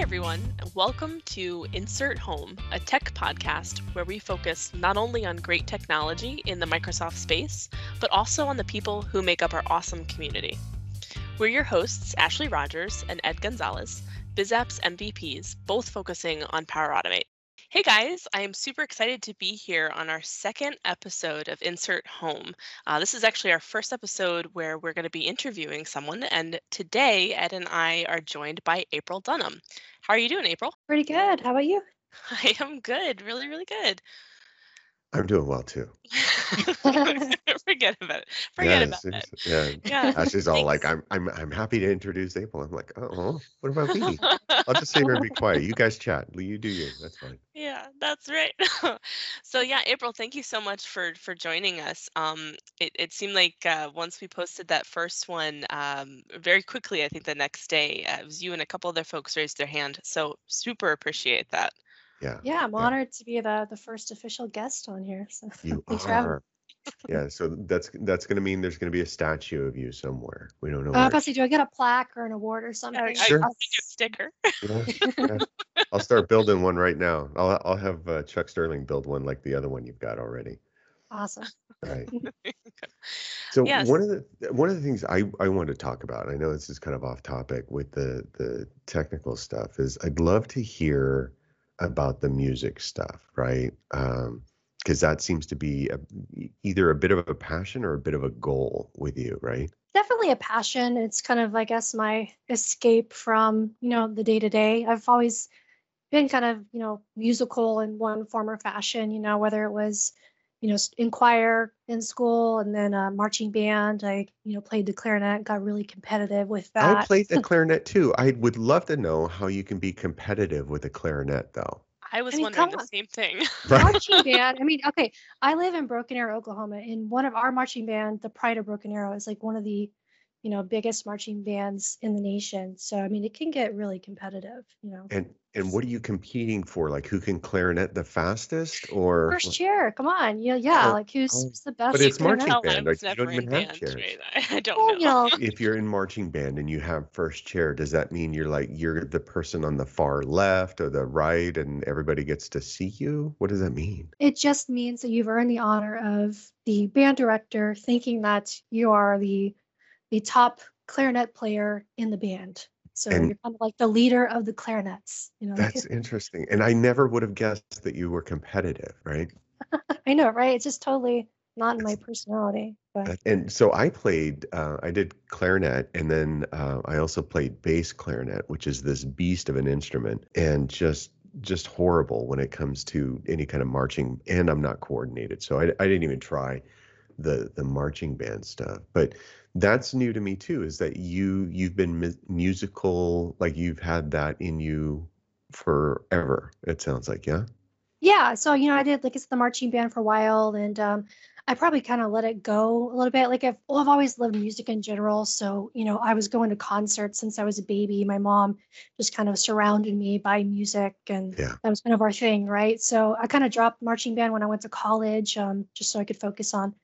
everyone. Welcome to Insert Home, a tech podcast where we focus not only on great technology in the Microsoft space, but also on the people who make up our awesome community. We're your hosts, Ashley Rogers and Ed Gonzalez, BizApps MVPs, both focusing on Power Automate. Hey guys, I am super excited to be here on our second episode of Insert Home. Uh, this is actually our first episode where we're going to be interviewing someone, and today Ed and I are joined by April Dunham. How are you doing, April? Pretty good. How about you? I am good, really, really good. I'm doing well too. Forget about it. Forget Yeah, about it. yeah. Yeah. Ashley's all like. I'm, I'm, I'm happy to introduce April. I'm like, oh, what about me? I'll just sit here and be quiet. You guys chat. You do you. That's fine. Yeah, that's right. so yeah, April, thank you so much for for joining us. Um, it, it seemed like uh, once we posted that first one, um, very quickly, I think the next day, uh, it was you and a couple other folks raised their hand. So super appreciate that. Yeah. Yeah, I'm Yeah. honored to be the the first official guest on here. So You thanks for having me. are. Yeah. So that's that's gonna mean there's gonna be a statue of you somewhere. We don't know Uh, I was where. say, do I get a plaque or an award or something? I, Sure. I'll send you a sticker. Yeah, yeah. I'll start building one right now. I'll I'll have uh, Chuck Sterling build one like the other one you've got already. Awesome. Right. So Yes. one of the one of the things I I want to talk about, I know this is kind of off topic with the the technical stuff, is I'd love to hear about the music stuff, right? Um, because that seems to be a, either a bit of a passion or a bit of a goal with you, right? Definitely a passion. It's kind of, I guess, my escape from, you know, the day to day. I've always been kind of, you know, musical in one form or fashion, you know, whether it was, you know, s- in choir in school and then uh, marching band. I, you know, played the clarinet, got really competitive with that. I played the clarinet too. I would love to know how you can be competitive with a clarinet, though. I was I mean, wondering the same thing. Right? marching band. I mean, okay, I live in Broken Arrow, Oklahoma. and one of our marching band, the Pride of Broken Arrow is like one of the, you know, biggest marching bands in the nation. So I mean, it can get really competitive. You know, And and what are you competing for? Like who can clarinet the fastest, or first chair. Come on, yeah, yeah. Oh, like who's, oh, who's the best? but it's marching Tell band, like, you don't in even have band, chairs. right? I, I don't Well, you know. know, if you're in marching band and you have first chair, does that mean you're like you're the person on the far left or the right and everybody gets to see you? What does that mean? it just means that you've earned the honor of the band director thinking that you are the the top clarinet player in the band. So And- you're kind of like the leader of the clarinets. You know, That's interesting. And I never would have guessed that you were competitive, right? I know, right? It's just totally not in my personality. But And so I played, uh, I did clarinet, and then uh, I also played bass clarinet, which is this beast of an instrument, and just just horrible when it comes to any kind of marching. And I'm not coordinated, so I, I didn't even try the the marching band stuff. But that's new to me too. Is that you you've been mu- musical, like you've had that in you forever? It sounds like, yeah. yeah, so you know, I did like it's the marching band for a while, and um, I probably kind of let it go a little bit. Like I've well, I've always loved music in general, so you know, I was going to concerts since I was a baby. My mom just kind of surrounded me by music, and Yeah. that was kind of our thing, right? So I kind of dropped marching band when I went to college, um, just so I could focus on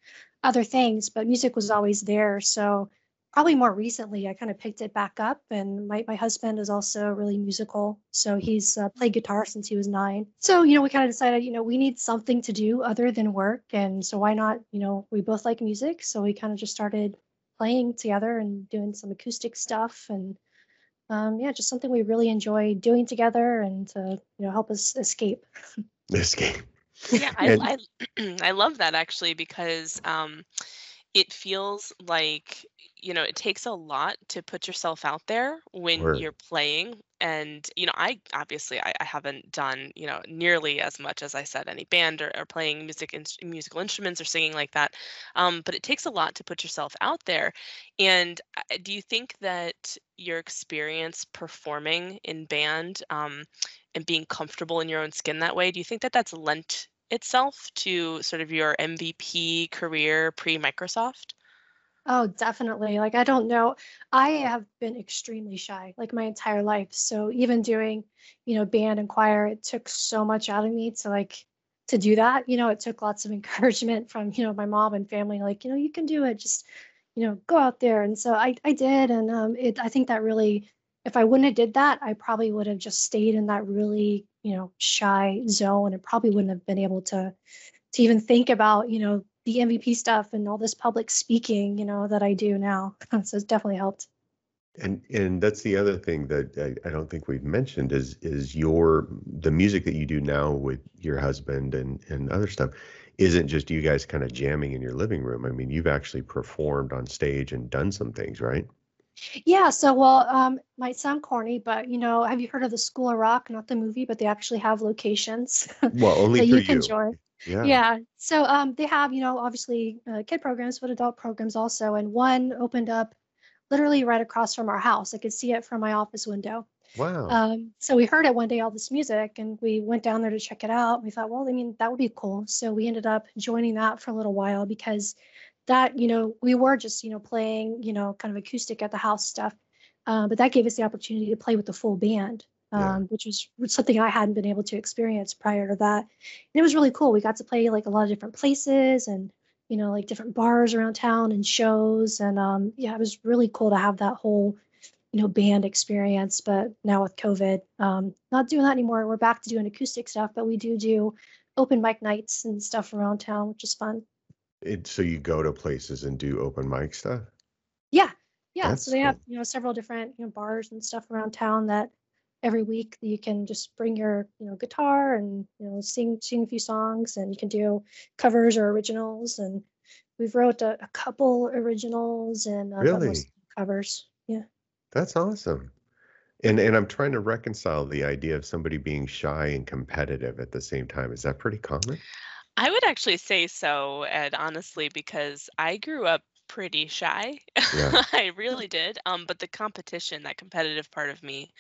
other things. But music was always there, so probably more recently i kind of picked it back up and my, my husband is also really musical so he's uh, played guitar since he was nine so you know we kind of decided you know we need something to do other than work and so why not you know we both like music so we kind of just started playing together and doing some acoustic stuff and um, yeah just something we really enjoy doing together and to you know help us escape game. Yeah, I, And- I, I love that actually because um, it feels like, you know, it takes a lot to put yourself out there when Word. you're playing. And, you know, I obviously I, I haven't done, you know, nearly as much as I said any band or, or playing music in, musical instruments or singing like that. Um, but it takes a lot to put yourself out there. And uh, do you think that your experience performing in band um, and being comfortable in your own skin that way, do you think that that's lent itself to sort of your MVP career pre Microsoft? Oh, definitely. Like, I don't know. I have been extremely shy like my entire life. So even doing, you know, band and choir, it took so much out of me to like to do that. You know, it took lots of encouragement from, you know, my mom and family, like, you know, you can do it. Just, you know, go out there. And so I I did. And um it I think that really if I wouldn't have did that, I probably would have just stayed in that really, you know, shy zone and probably wouldn't have been able to to even think about, you know, the MVP stuff and all this public speaking, you know, that I do now. so it's definitely helped. And and that's the other thing that I, I don't think we've mentioned is is your the music that you do now with your husband and and other stuff isn't just you guys kind of jamming in your living room. I mean, you've actually performed on stage and done some things, right? Yeah, so well, um, might sound corny, but you know, have you heard of the School of Rock? Not the movie, but they actually have locations Well, only that for you can you. join. Yeah. Yeah, so um, they have, you know, obviously uh, kid programs, but adult programs also. And one opened up literally right across from our house. I could see it from my office window. Wow. Um, so we heard it one day, all this music, and we went down there to check it out. We thought, well, I mean, that would be cool. So we ended up joining that for a little while because that, you know, we were just, you know, playing, you know, kind of acoustic at the house stuff. Uh, but that gave us the opportunity to play with the full band, Yeah. um, which was was something I hadn't been able to experience prior to that. And it was really cool. We got to play like a lot of different places and, you know, like different bars around town and shows. And um, yeah, it was really cool to have that whole you know, band experience, but now with COVID, um, not doing that anymore. We're back to doing acoustic stuff, but we do do open mic nights and stuff around town, which is fun. It, so you go to places and do open mic stuff? Yeah, yeah. That's So they have you know several different you know bars and stuff around town that every week you can just bring your you know guitar and you know sing sing a few songs and you can do covers or originals and we've wrote a, a couple originals and uh, Really? covers. Yeah. That's awesome. And and I'm trying to reconcile the idea of somebody being shy and competitive at the same time. Is that pretty common? I would actually say so, and honestly, because I grew up pretty shy. Yeah. I really did. Um, but the competition, that competitive part of me,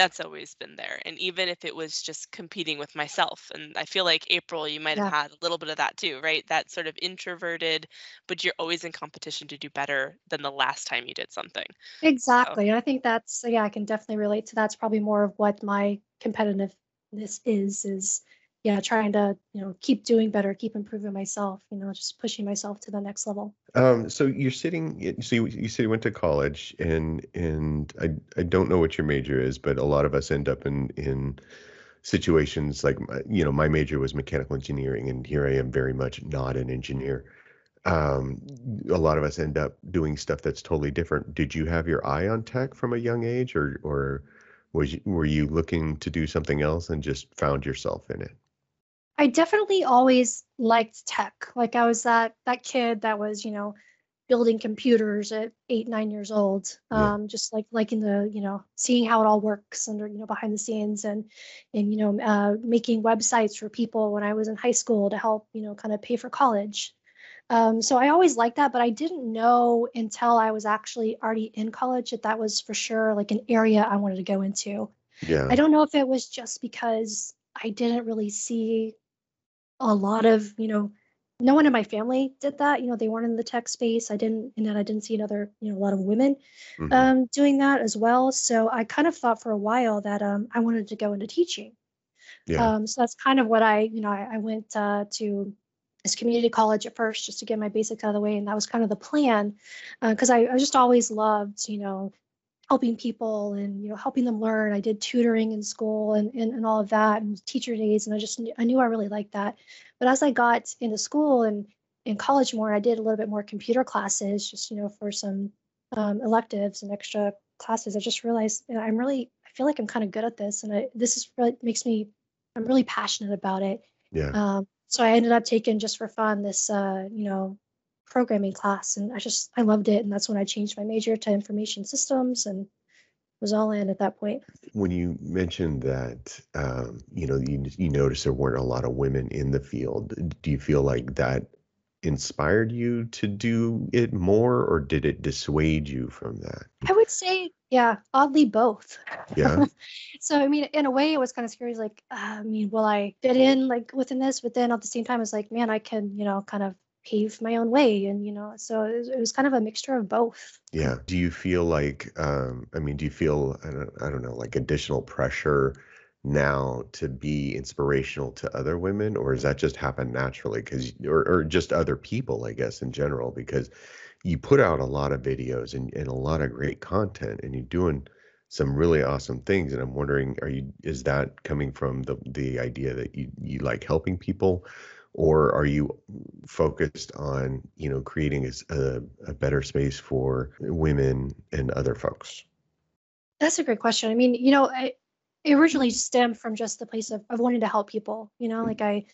that's always been there. And even if it was just competing with myself, and I feel like April, you might have Yeah. had a little bit of that too, right? That sort of introverted, but you're always in competition to do better than the last time you did something. So, Exactly. And I think that's, yeah, I can definitely relate to that's probably more of what my competitiveness is, is yeah, trying to, you know, keep doing better, keep improving myself, you know, just pushing myself to the next level. Um, so you're sitting, so you, you said you went to college and and I I don't know what your major is, but a lot of us end up in in situations like you know my major was mechanical engineering and here I am very much not an engineer. Um, a lot of us end up doing stuff that's totally different. Did you have your eye on tech from a young age or or was you, were you looking to do something else and just found yourself in it? I definitely always liked tech. Like I was that that kid that was, you know, building computers at eight, nine years old. Yeah. Um, just like liking the, you know, seeing how it all works under, you know, behind the scenes and and you know, uh, making websites for people when I was in high school to help, you know, kind of pay for college. Um, so I always liked that, but I didn't know until I was actually already in college that that was for sure like an area I wanted to go into. Yeah. I don't know if it was just because I didn't really see a lot of, you know, no one in my family did that. You know, they weren't in the tech space. I didn't, and then I didn't see another, you know, a lot of women Mhm. um, doing that as well. So I kind of thought for a while that um, I wanted to go into teaching. Yeah. Um, so that's kind of what I, you know, I, I went uh, to this community college at first just to get my basics out of the way, and that was kind of the plan, because I, I just always loved, you know, helping people and you know helping them learn. I did tutoring in school and and, and all of that, and teacher days, and I just knew, I knew I really liked that. But as I got into school and in college more, I did a little bit more computer classes, just you know for some um, electives and extra classes. I just realized you know, I'm really I feel like I'm kind of good at this, and I, this is really makes me I'm really passionate about it. Yeah. Um, so I ended up taking just for fun this, uh, you know, programming class, and I just I loved it, and that's when I changed my major to information systems and was all in at that point. When you mentioned that, um, you know, you you noticed there weren't a lot of women in the field, do you feel like that inspired you to do it more, or did it dissuade you from that? I would say, yeah, oddly both. Yeah. so I mean, in a way, it was kind of scary. Like, uh, I mean, will I fit in like within this? But then at the same time, it's like, man, I can, you know, kind of pave my own way, and you know, so it was, it was kind of a mixture of both. Yeah. Do you feel like, um, I mean, do you feel, I don't, I don't know, like additional pressure now to be inspirational to other women, or does that just happen naturally? Because, or, or just other people, I guess, in general, because you put out a lot of videos and, and a lot of great content, and you're doing some really awesome things. And I'm wondering, are you is that coming from the the idea that you you like helping people, or are you focused on you know creating a, a better space for women and other folks? That's a great question. I mean, you know, I, it originally stemmed from just the place of, of wanting to help people. You know, like I,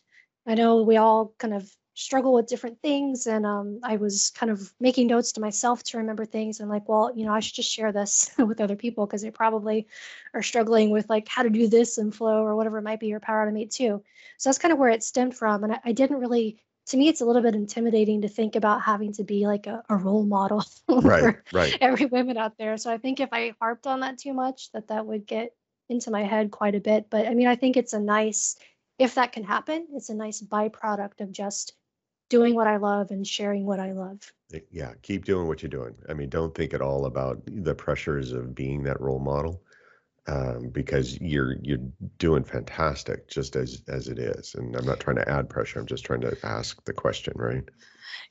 I know we all kind of struggle with different things, and um, I was kind of making notes to myself to remember things. And like, well, you know, I should just share this with other people because they probably are struggling with like how to do this in flow or whatever it might be or Power Automate too. So that's kind of where it stemmed from. And I, I didn't really to me it's a little bit intimidating to think about having to be like a, a role model right for right every woman out there so i think if i harped on that too much that that would get into my head quite a bit but i mean i think it's a nice if that can happen it's a nice byproduct of just doing what i love and sharing what i love yeah keep doing what you're doing i mean don't think at all about the pressures of being that role model um, because you're you're doing fantastic just as as it is. And I'm not trying to add pressure. I'm just trying to ask the question, right?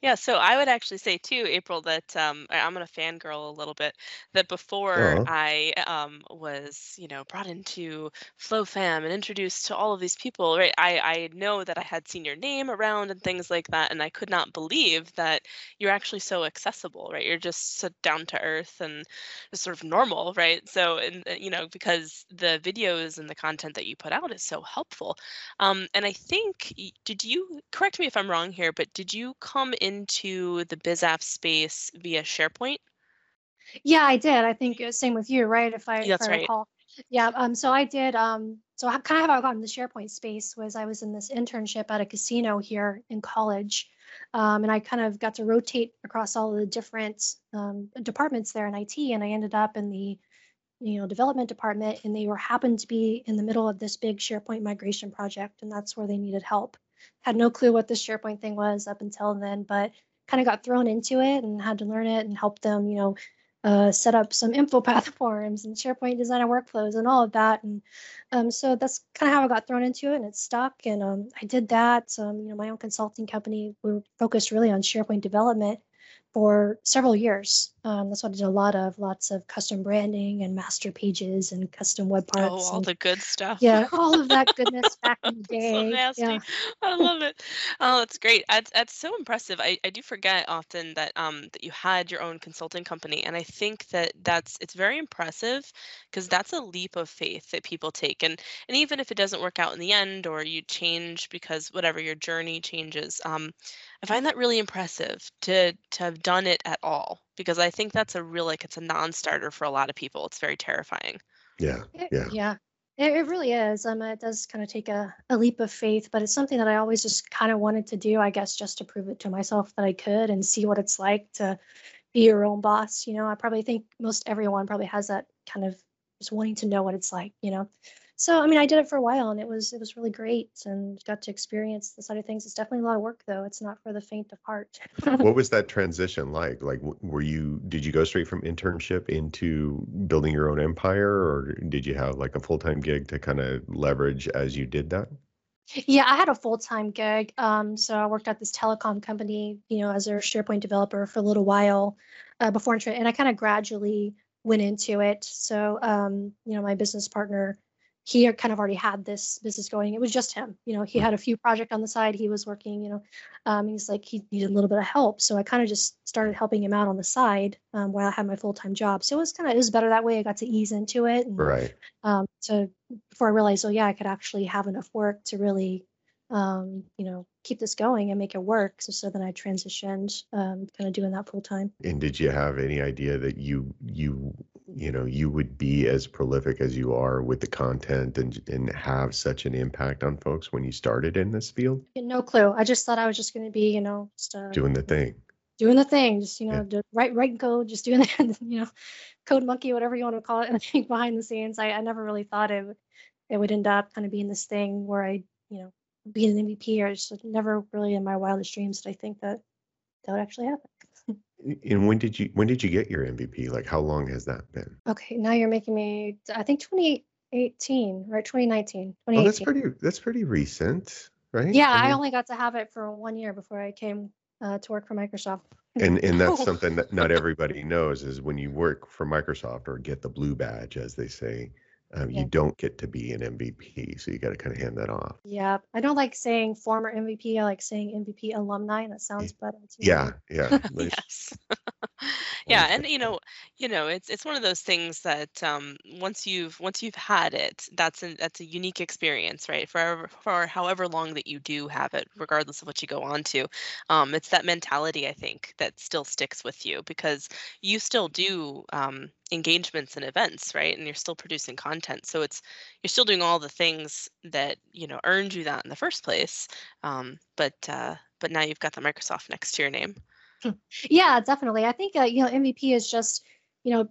Yeah, so I would actually say too, April, that um, I- am gonna fangirl a little bit. That before uh I um, was, you know, brought into FlowFam and introduced to all of these people, right? I I know that I had seen your name around and things like that, and I could not believe that you're actually so accessible, right? You're just so down to earth and just sort of normal, right? So, and uh, you know, because the videos and the content that you put out is so helpful. Um, and I think, did you correct me if I'm wrong here, but did you come into the BizApps space via SharePoint? Yeah, I did. I think uh, same with you, right? If I, That's if I right. Yeah. Um. So I did. Um. So how, kind of how I got in the SharePoint space was I was in this internship at a casino here in college, um, and I kind of got to rotate across all the different um, departments there in IT, and I ended up in the you know development department, and they were happened to be in the middle of this big SharePoint migration project, and that's where they needed help had no clue what the SharePoint thing was up until then, but kind of got thrown into it and had to learn it and help them, you know, uh, set up some InfoPath forms and SharePoint designer workflows and all of that. And um, so that's kind of how I got thrown into it and it stuck. And um, I did that. Um, you know, my own consulting company, we are focused really on SharePoint development for several years. Um, that's what I did a lot of, lots of custom branding and master pages and custom web parts. Oh, all and the good stuff. yeah, all of that goodness back in the So day. nasty. Yeah. I love it. Oh, that's great. That's that's so impressive. I, I do forget often that um that you had your own consulting company, and I think that that's it's very impressive because that's a leap of faith that people take, and and even if it doesn't work out in the end or you change because whatever your journey changes, um, I find that really impressive to to have done it at all because I think that's a real like it's a non-starter for a lot of people. It's very terrifying. Yeah. It, Yeah. yeah, it, it really is. Um, it does kind of take a, a leap of faith, but it's something that I always just kind of wanted to do, I guess, just to prove it to myself that I could and see what it's like to be your own boss. You know, I probably think most everyone probably has that kind of just wanting to know what it's like, you know. So I mean, I did it for a while, and it was it was really great, and got to experience the side of things. It's definitely a lot of work, though. It's not for the faint of heart. What was that transition like? Like, were you, did you go straight from internship into building your own empire, or did you have like a full-time gig to kind of leverage as you did that? Yeah, I had a full-time gig. Um, so I worked at this telecom company, you know, as a SharePoint developer for a little while uh, before, and I kind of gradually went into it. So, um, you know, my business partner he had kind of already had this business going. It was just him. You know, he had a few projects on the side. He was working, you know, um, he's like, he needed a little bit of help. So I kind of just started helping him out on the side um, while I had my full time job. So it was kind of, it was better that way. I got to ease into it. And Right. um, so before I realized, oh, yeah, I could actually have enough work to really, um, you know, keep this going and make it work. So, so then I transitioned, um, kind of doing that full time. And did you have any idea that you you you know you would be as prolific as you are with the content and and have such an impact on folks when you started in this field No clue. I just thought I was just going to be, you know, just uh, doing the thing? doing the thing, just you Yeah. know, do, write writing code, just doing that, you know, code monkey, whatever you want to call it. And I think behind the scenes, I, I never really thought it would it would end up kind of being this thing where I, you know, being an MVP. Or just never really in my wildest dreams did I think that that would actually happen. And when did you when did you get your MVP? Like how long has that been? Okay, now you're making me. I think 2018, right? 2019, Oh, that's pretty that's pretty recent, right? Yeah, I I only got to have it for one year before I came uh, to work for Microsoft. And and that's something that not everybody knows is when you work for Microsoft or get the blue badge, as they say, um, Yeah. you don't get to be an MVP. So you got to kind of hand that off. Yeah, I don't like saying former MVP. I like saying MVP alumni. That sounds better to me. Yeah, yeah. Yes. yeah, and you know, you know, it's it's one of those things that um, once you've once you've had it, that's an that's a unique experience, right? For for however long that you do have it, regardless of what you go on to, um, it's that mentality I think that still sticks with you because you still do um, engagements and events, right? And you're still producing content, so it's you're still doing all the things that you know earned you that in the first place. Um, but uh, but now you've got the Microsoft next to your name. Yeah, definitely. I think uh, you know MVP is just you know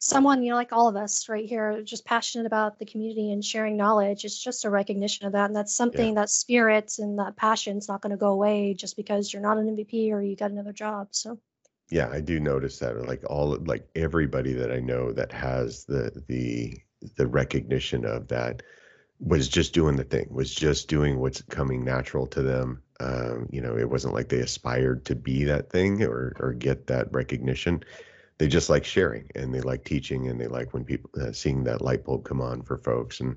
someone you know like all of us right here, just passionate about the community and sharing knowledge. It's just a recognition of that, and that's something that spirit and that passion is not going to go away just because you're not an MVP or you got another job. So Yeah, I do notice that. Like all, like everybody that I know that has the the the recognition of that was just doing the thing, was just doing what's coming natural to them. Um, you know, it wasn't like they aspired to be that thing or or get that recognition. They just like sharing and they like teaching and they like when people uh, seeing that light bulb come on for folks and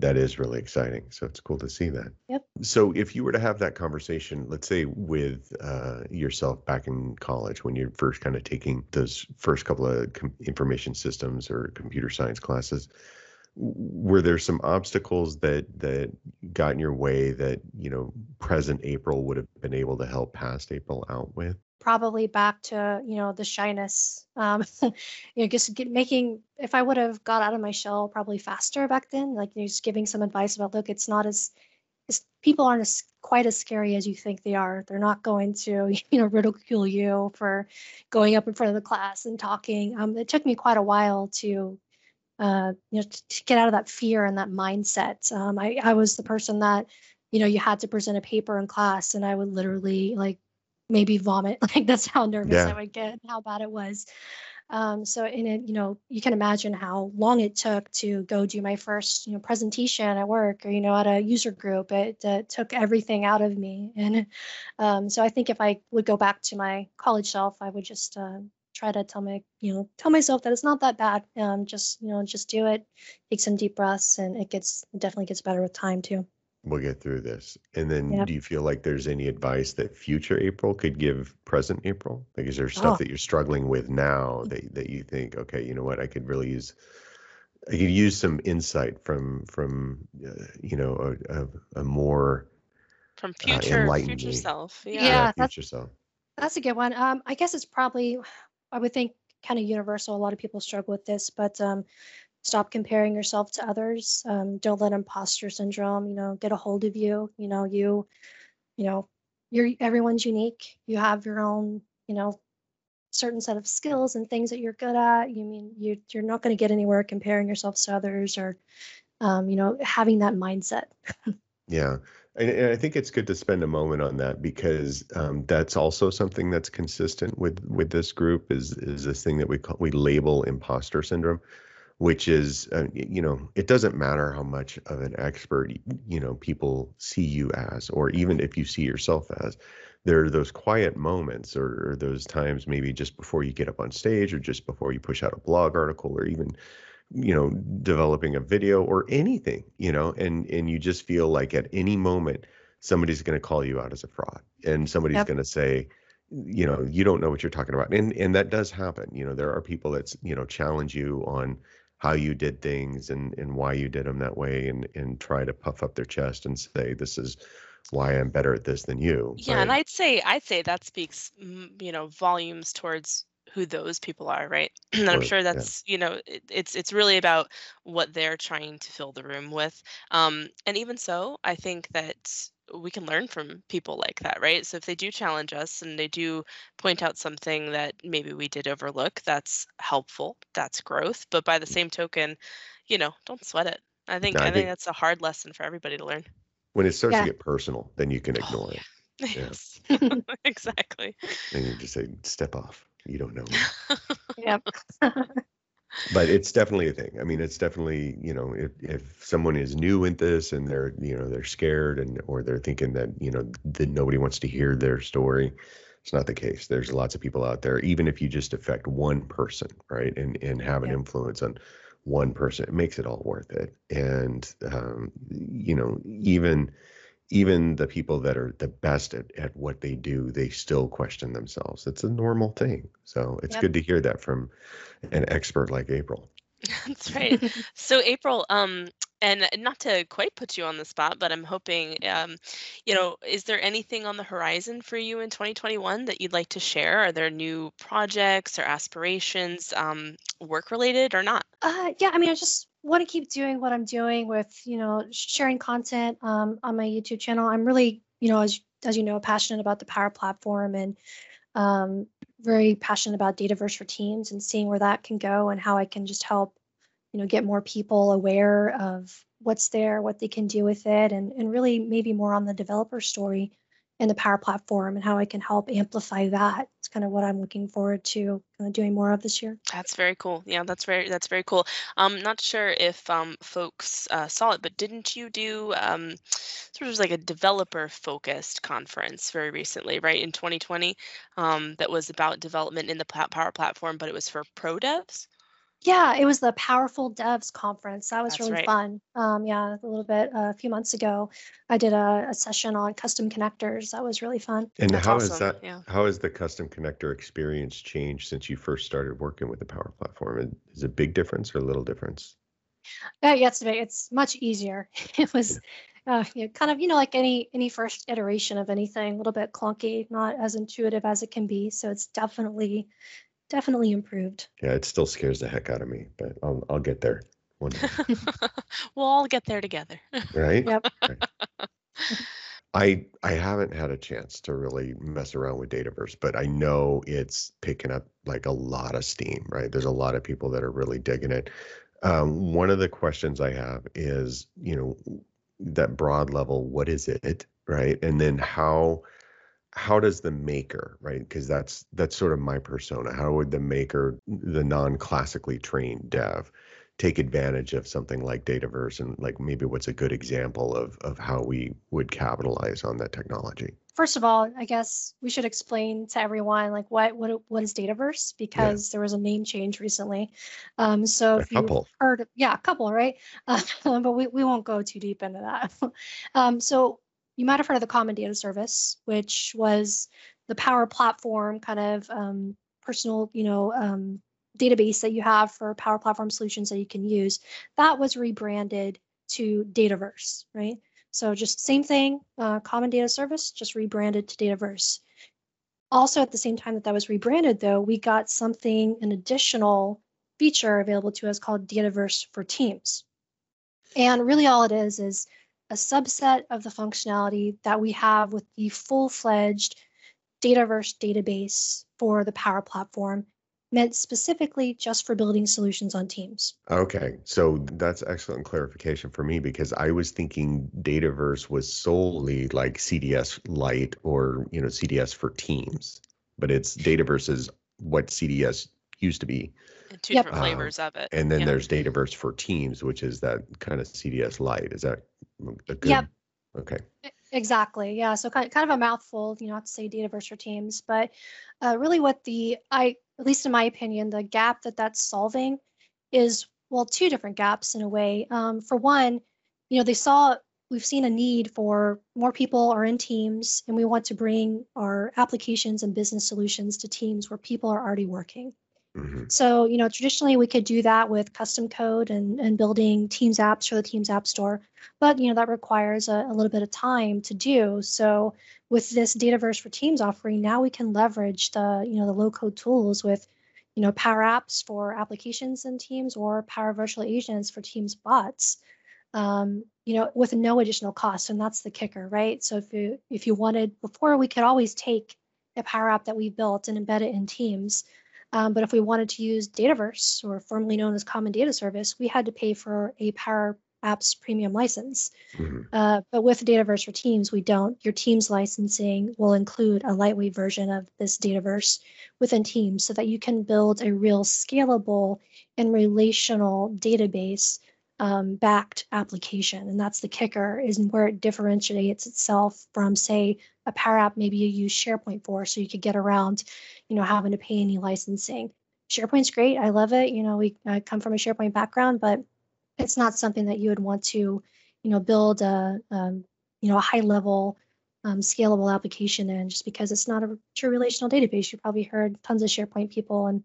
that is really exciting. So it's cool to see that. Yep. So if you were to have that conversation, let's say with uh, yourself back in college when you're first kind of taking those first couple of com- information systems or computer science classes, were there some obstacles that that got in your way that you know present April would have been able to help past April out with? Probably back to you know the shyness um you know just get, making if i would have got out of my shell probably faster back then like you know, just giving some advice about look it's not as it's, people aren't as quite as scary as you think they are. They're not going to you know ridicule you for going up in front of the class and talking. Um it took me quite a while to uh you know to, to get out of that fear and that mindset. Um i i was the person that you know you had to present a paper in class and i would literally like maybe vomit. Like that's how nervous Yeah. I would get, how bad it was. Um, so in it, you know, you can imagine how long it took to go do my first, you know, presentation at work or, you know, at a user group. It uh, took everything out of me. And um, so I think if I would go back to my college self, I would just uh, try to tell my, you know, tell myself that it's not that bad. Um, just, you know, just do it, take some deep breaths and it gets, it definitely gets better with time too. We'll get through this. And then Yep. do you feel like there's any advice that future April could give present April? Like is there stuff Oh. that you're struggling with now that that you think, okay, you know what, I could really use I could use some insight from from uh, you know a, a, a more From Uh, future enlighten future me. self. Yeah. Yeah. that's- future self. That's a good one. Um, I guess it's probably, I would think, kind of universal. A lot of people struggle with this, but um, stop comparing yourself to others. Um, don't let imposter syndrome, you know, get a hold of you. You know, you, you know, you're everyone's unique. You have your own, you know, certain set of skills and things that you're good at. You mean you you're not going to get anywhere comparing yourself to others or, um, you know, having that mindset. Yeah. And, and I think it's good to spend a moment on that because um, that's also something that's consistent with with this group is is this thing that we call we label imposter syndrome, which is uh, you know it doesn't matter how much of an expert you know people see you as or even if you see yourself as there are those quiet moments or, or those times maybe just before you get up on stage or just before you push out a blog article or even you know developing a video or anything you know and and you just feel like at any moment somebody's going to call you out as a fraud and somebody's Yep. going to say you know you don't know what you're talking about and and that does happen you know there are people that you know challenge you on how you did things and and why you did them that way and and try to puff up their chest and say this is why I'm better at this than you Yeah, and I'd say I'd say that speaks, you know, volumes towards who those people are, right? and I'm sure yeah. that's, you know, it, it's it's really about what they're trying to fill the room with. Um, and even so, I think that we can learn from people like that, right? So if they do challenge us and they do point out something that maybe we did overlook, that's helpful. That's growth. But by the mm. same token, you know, don't sweat it. I think No, I I think think- that's a hard lesson for everybody to learn. when it starts Yeah. to get personal then you can Oh, ignore it Yeah. Yes, exactly. and you just say step off you don't know me yep. But it's definitely a thing i mean it's definitely you know if if someone is new in this and they're you know they're scared and or they're thinking that you know that nobody wants to hear their story It's not the case. There's lots of people out there. Even if you just affect one person, right, and and have an Yeah. influence on one person, it makes it all worth it. And um, you know, even even the people that are the best at, at what they do, they still question themselves. It's a normal thing. So it's Yep. good to hear that from an expert like April. That's right. So April, um, and not to quite put you on the spot, but I'm hoping, um, you know, is there anything on the horizon for you in 2021 that you'd like to share? Are there new projects or aspirations, um, work related or not? Uh, yeah, I mean, I just want to keep doing what I'm doing with, you know, sharing content um, on my YouTube channel. I'm really, you know, as as you know, passionate about the Power Platform and um, very passionate about Dataverse for Teams and seeing where that can go and how I can just help, you know, get more people aware of what's there, what they can do with it, and and really maybe more on the developer story in the Power Platform and how I can help amplify that. It's kind of what I'm looking forward to kind of doing more of this year. That's very cool. Yeah, that's very that's very cool. Um, not sure if um, folks uh, saw it, but didn't you do um, sort of like a developer focused conference very recently, right in 2020? Um, that was about development in the Power Platform, but it was for pro devs. Yeah, it was the Powerful Devs Conference. That was That's really right. fun. Um, yeah, a little bit uh, a few months ago, I did a, a session on custom connectors. That was really fun. And That's how has awesome, that yeah. how has the custom connector experience changed since you first started working with the Power Platform? And Is it a big difference or a little difference? Uh, yeah, it's it's much easier. It was uh, you know, kind of you know like any any first iteration of anything, a little bit clunky, not as intuitive as it can be. So it's definitely definitely improved. Yeah, it still scares the heck out of me, but I'll I'll get there one day, we'll all get there together. right? Yep. Right. I I haven't had a chance to really mess around with Dataverse, but I know it's picking up like a lot of steam, right? There's a lot of people that are really digging it. Um, one of the questions I have is, you know, that broad level, what is it, right? And then how how does the maker, right? Because that's that's sort of my persona. How would the maker, the non-classically trained dev, take advantage of something like Dataverse and like maybe what's a good example of of how we would capitalize on that technology? First of all, I guess we should explain to everyone like what what what is Dataverse because there was a name change recently. Um, so A if couple. heard, yeah, a couple, right? Uh, but we, we won't go too deep into that. um, so you might have heard of the Common Data Service, which was the Power Platform kind of um, personal, you know, um, database that you have for Power Platform solutions that you can use. That was rebranded to Dataverse, right? So just same thing, uh, Common Data Service, just rebranded to Dataverse. Also, at the same time that that was rebranded, though, we got something, an additional feature available to us called Dataverse for Teams. And really, all it is is a subset of the functionality that we have with the full fledged Dataverse database for the Power Platform, meant specifically just for building solutions on Teams. Okay, so that's excellent clarification for me because I was thinking Dataverse was solely like CDS Lite or you know CDS for Teams, but it's Dataverse is what CDS used to be, And two Yep. different Um, flavors of it. and then yeah. there's Dataverse for Teams, which is that kind of CDS Lite. Is that a good? Yep. Okay. Exactly. Yeah. So kind kind of a mouthful, you know, not to say Dataverse for Teams, but uh, really what the I at least in my opinion, the gap that that's solving is well, two different gaps in a way. Um, for one, you know, they saw we've seen a need for more people are in teams, and we want to bring our applications and business solutions to teams where people are already working. Hmm So, you know, traditionally we could do that with custom code and, and building Teams apps for the Teams App Store, but you know that requires a, a little bit of time to do. So, with this Dataverse for Teams offering, now we can leverage the you know the low code tools with you know Power Apps for applications in Teams or Power Virtual Agents for Teams bots. Um, you know, with no additional cost, and that's the kicker, right? So if you if you wanted before, we could always take a Power App that we built and embed it in Teams. Um, but if we wanted to use Dataverse, or formerly known as Common Data Service, we had to pay for a Power Apps premium license. hmm Uh, but with Dataverse for Teams, we don't. Your Teams licensing will include a lightweight version of this Dataverse within Teams so that you can build a real scalable and relational database um, backed application. And that's the kicker is where it differentiates itself from, say, a Power App maybe you use SharePoint for, so you could get around, you know, having to pay any licensing. SharePoint's great. I love it. You know, we I come from a SharePoint background, but it's not something that you would want to, you know, build a, um, you know, a high level um, scalable application in just because it's not a true relational database. You probably heard tons of SharePoint people and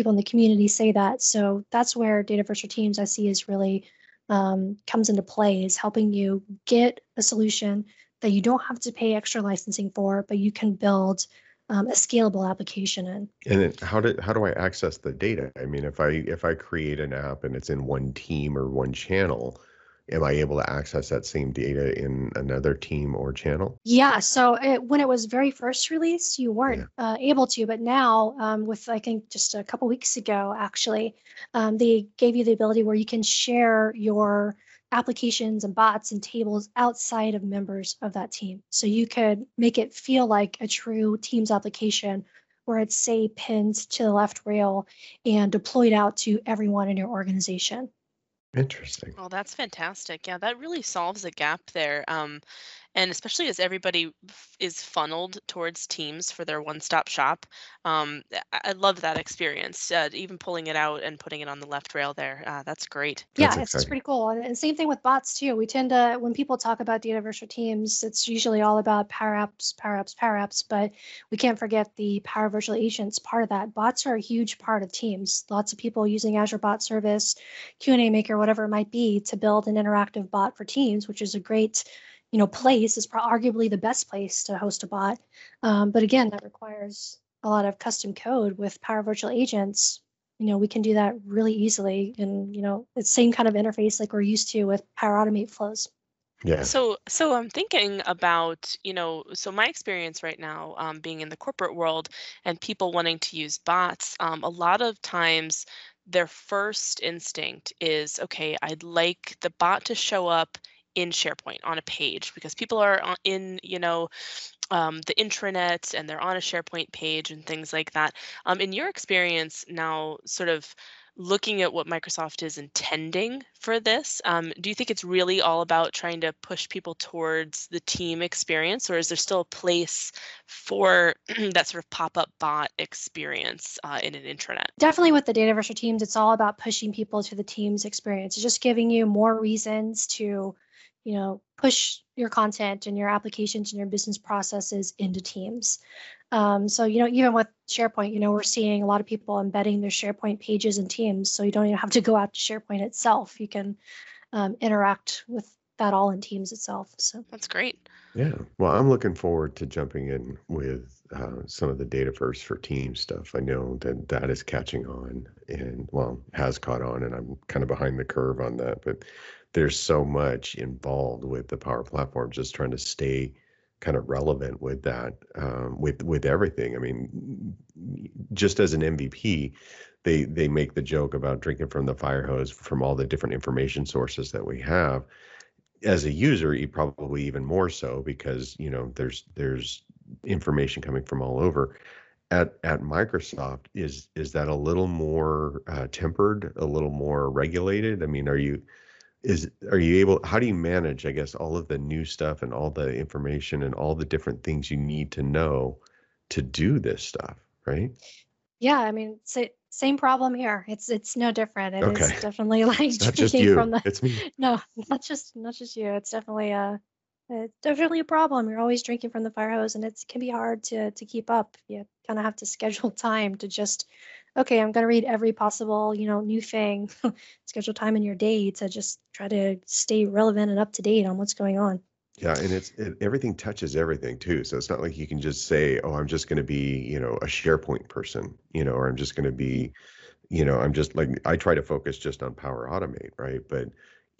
people in the community say that. So that's where Dataverse for Teams I see is really um, comes into play is helping you get a solution that you don't have to pay extra licensing for, but you can build um, a scalable application in. And then how do how do I access the data? I mean, if I if I create an app and it's in one team or one channel, am I able to access that same data in another team or channel? Yeah. So it, when it was very first released, you weren't uh, able to, but now um, with I think just a couple weeks ago, actually, um, they gave you the ability where you can share your applications and bots and tables outside of members of that team. So you could make it feel like a true Teams application where it's say pinned to the left rail and deployed out to everyone in your organization. Interesting. Oh, that's fantastic. Yeah, that really solves a gap there. Um, and especially as everybody f- is funneled towards Teams for their one-stop shop. Um, I, I love that experience. Uh, even pulling it out and putting it on the left rail there. Uh, that's great. Yeah, That's it's pretty cool. And, and same thing with bots too. We tend to, when people talk about Dataverse for Teams, it's usually all about Power Apps, Power Apps, Power Apps, but we can't forget the Power Virtual Agents part of that. Bots are a huge part of Teams. Lots of people using Azure Bot Service, Q&A Maker, whatever it might be, to build an interactive bot for Teams, which is a great you know, place is pro- arguably the best place to host a bot. Um, but again, that requires a lot of custom code with Power Virtual Agents. You know, we can do that really easily, and you know, it's same kind of interface like we're used to with Power Automate flows. Yeah. So, so I'm thinking about, you know, so my experience right now, um, being in the corporate world and people wanting to use bots, um, a lot of times their first instinct is, okay, I'd like the bot to show up in SharePoint on a page because people are in, you know, um, the intranet and they're on a SharePoint page and things like that. Um, in your experience now, sort of looking at what Microsoft is intending for this, um, do you think it's really all about trying to push people towards the team experience, or is there still a place for that sort of pop-up bot experience uh, in an intranet? Definitely with the Dataverse Teams, it's all about pushing people to the Teams experience. It's just giving you more reasons to you know, push your content and your applications and your business processes into Teams. Um, so, you know, even with SharePoint, you know, we're seeing a lot of people embedding their SharePoint pages in Teams. So you don't even have to go out to SharePoint itself. You can um, interact with that all in Teams itself. So That's great. Yeah. Well, I'm looking forward to jumping in with uh, some of the Dataverse for Team stuff. I know that that is catching on and, well, has caught on, and I'm kind of behind the curve on that. But there's so much involved with the Power Platform, just trying to stay kind of relevant with that, um, with with everything. I mean, just as an MVP, they they make the joke about drinking from the fire hose from all the different information sources that we have. As a user you probably even more so because you know there's there's information coming from all over. At at microsoft is is that a little more uh, tempered a little more regulated? I mean are you is are you able how do you manage i guess all of the new stuff and all the information and all the different things you need to know to do this stuff right yeah, I mean, sa- same problem here. It's it's no different. It is Okay. definitely like it's not just drinking you from the it's me no, not just not just you. It's definitely a it's definitely a problem. You're always drinking from the fire hose, and it can be hard to to keep up. You kind of have to schedule time to just, okay, I'm gonna read every possible you know new thing. schedule time in your day to just try to stay relevant and up to date on what's going on. Yeah, and it's it, everything touches everything too. So it's not like you can just say, "Oh, I'm just going to be, you know, a SharePoint person," you know, or I'm just going to be, you know, I'm just like I try to focus just on Power Automate, right? But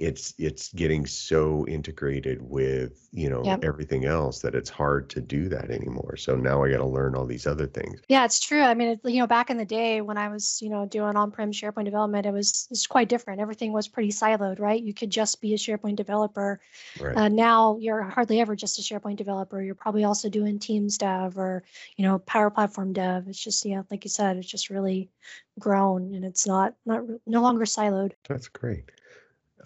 it's it's getting so integrated with, you know, Yep. everything else that it's hard to do that anymore. So now I got to learn all these other things. Yeah, it's true. I mean, it, you know, back in the day when I was, you know, doing on-prem SharePoint development, it was it's quite different. Everything was pretty siloed, right? You could just be a SharePoint developer. Right. Uh, now you're hardly ever just a SharePoint developer. You're probably also doing Teams dev or, you know, Power Platform dev. It's just, yeah, like you said, it's just really grown and it's not not no longer siloed. That's great.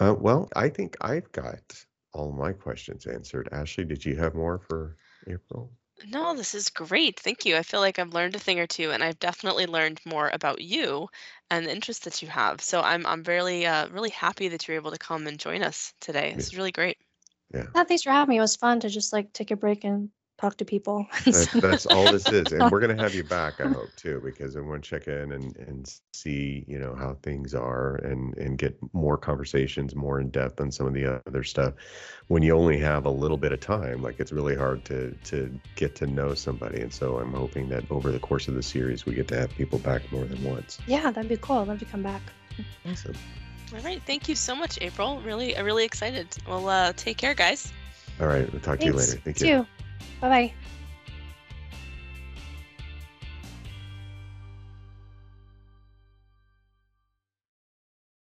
Uh, well, I think I've got all my questions answered. Ashley, did you have more for April? No, this is great. Thank you. I feel like I've learned a thing or two, and I've definitely learned more about you and the interests that you have. So I'm I'm really uh, really happy that you're able to come and join us today. Yeah. This is really great. Yeah. Yeah, thanks for having me. It was fun to just like take a break and talk to people. That's, that's all this is, and we're gonna have you back, I hope too, because I want to check in and and see, you know, how things are, and and get more conversations, more in depth on some of the other stuff. When you only have a little bit of time, like it's really hard to to get to know somebody, and so I'm hoping that over the course of the series, we get to have people back more than once. yeah, that'd be cool. I'd love to come back. Awesome. All right. Thank you so much, April. Really, I'm really excited. Well, uh, take care, guys. All right, we'll talk to you later. Thank you. Too. Bye bye.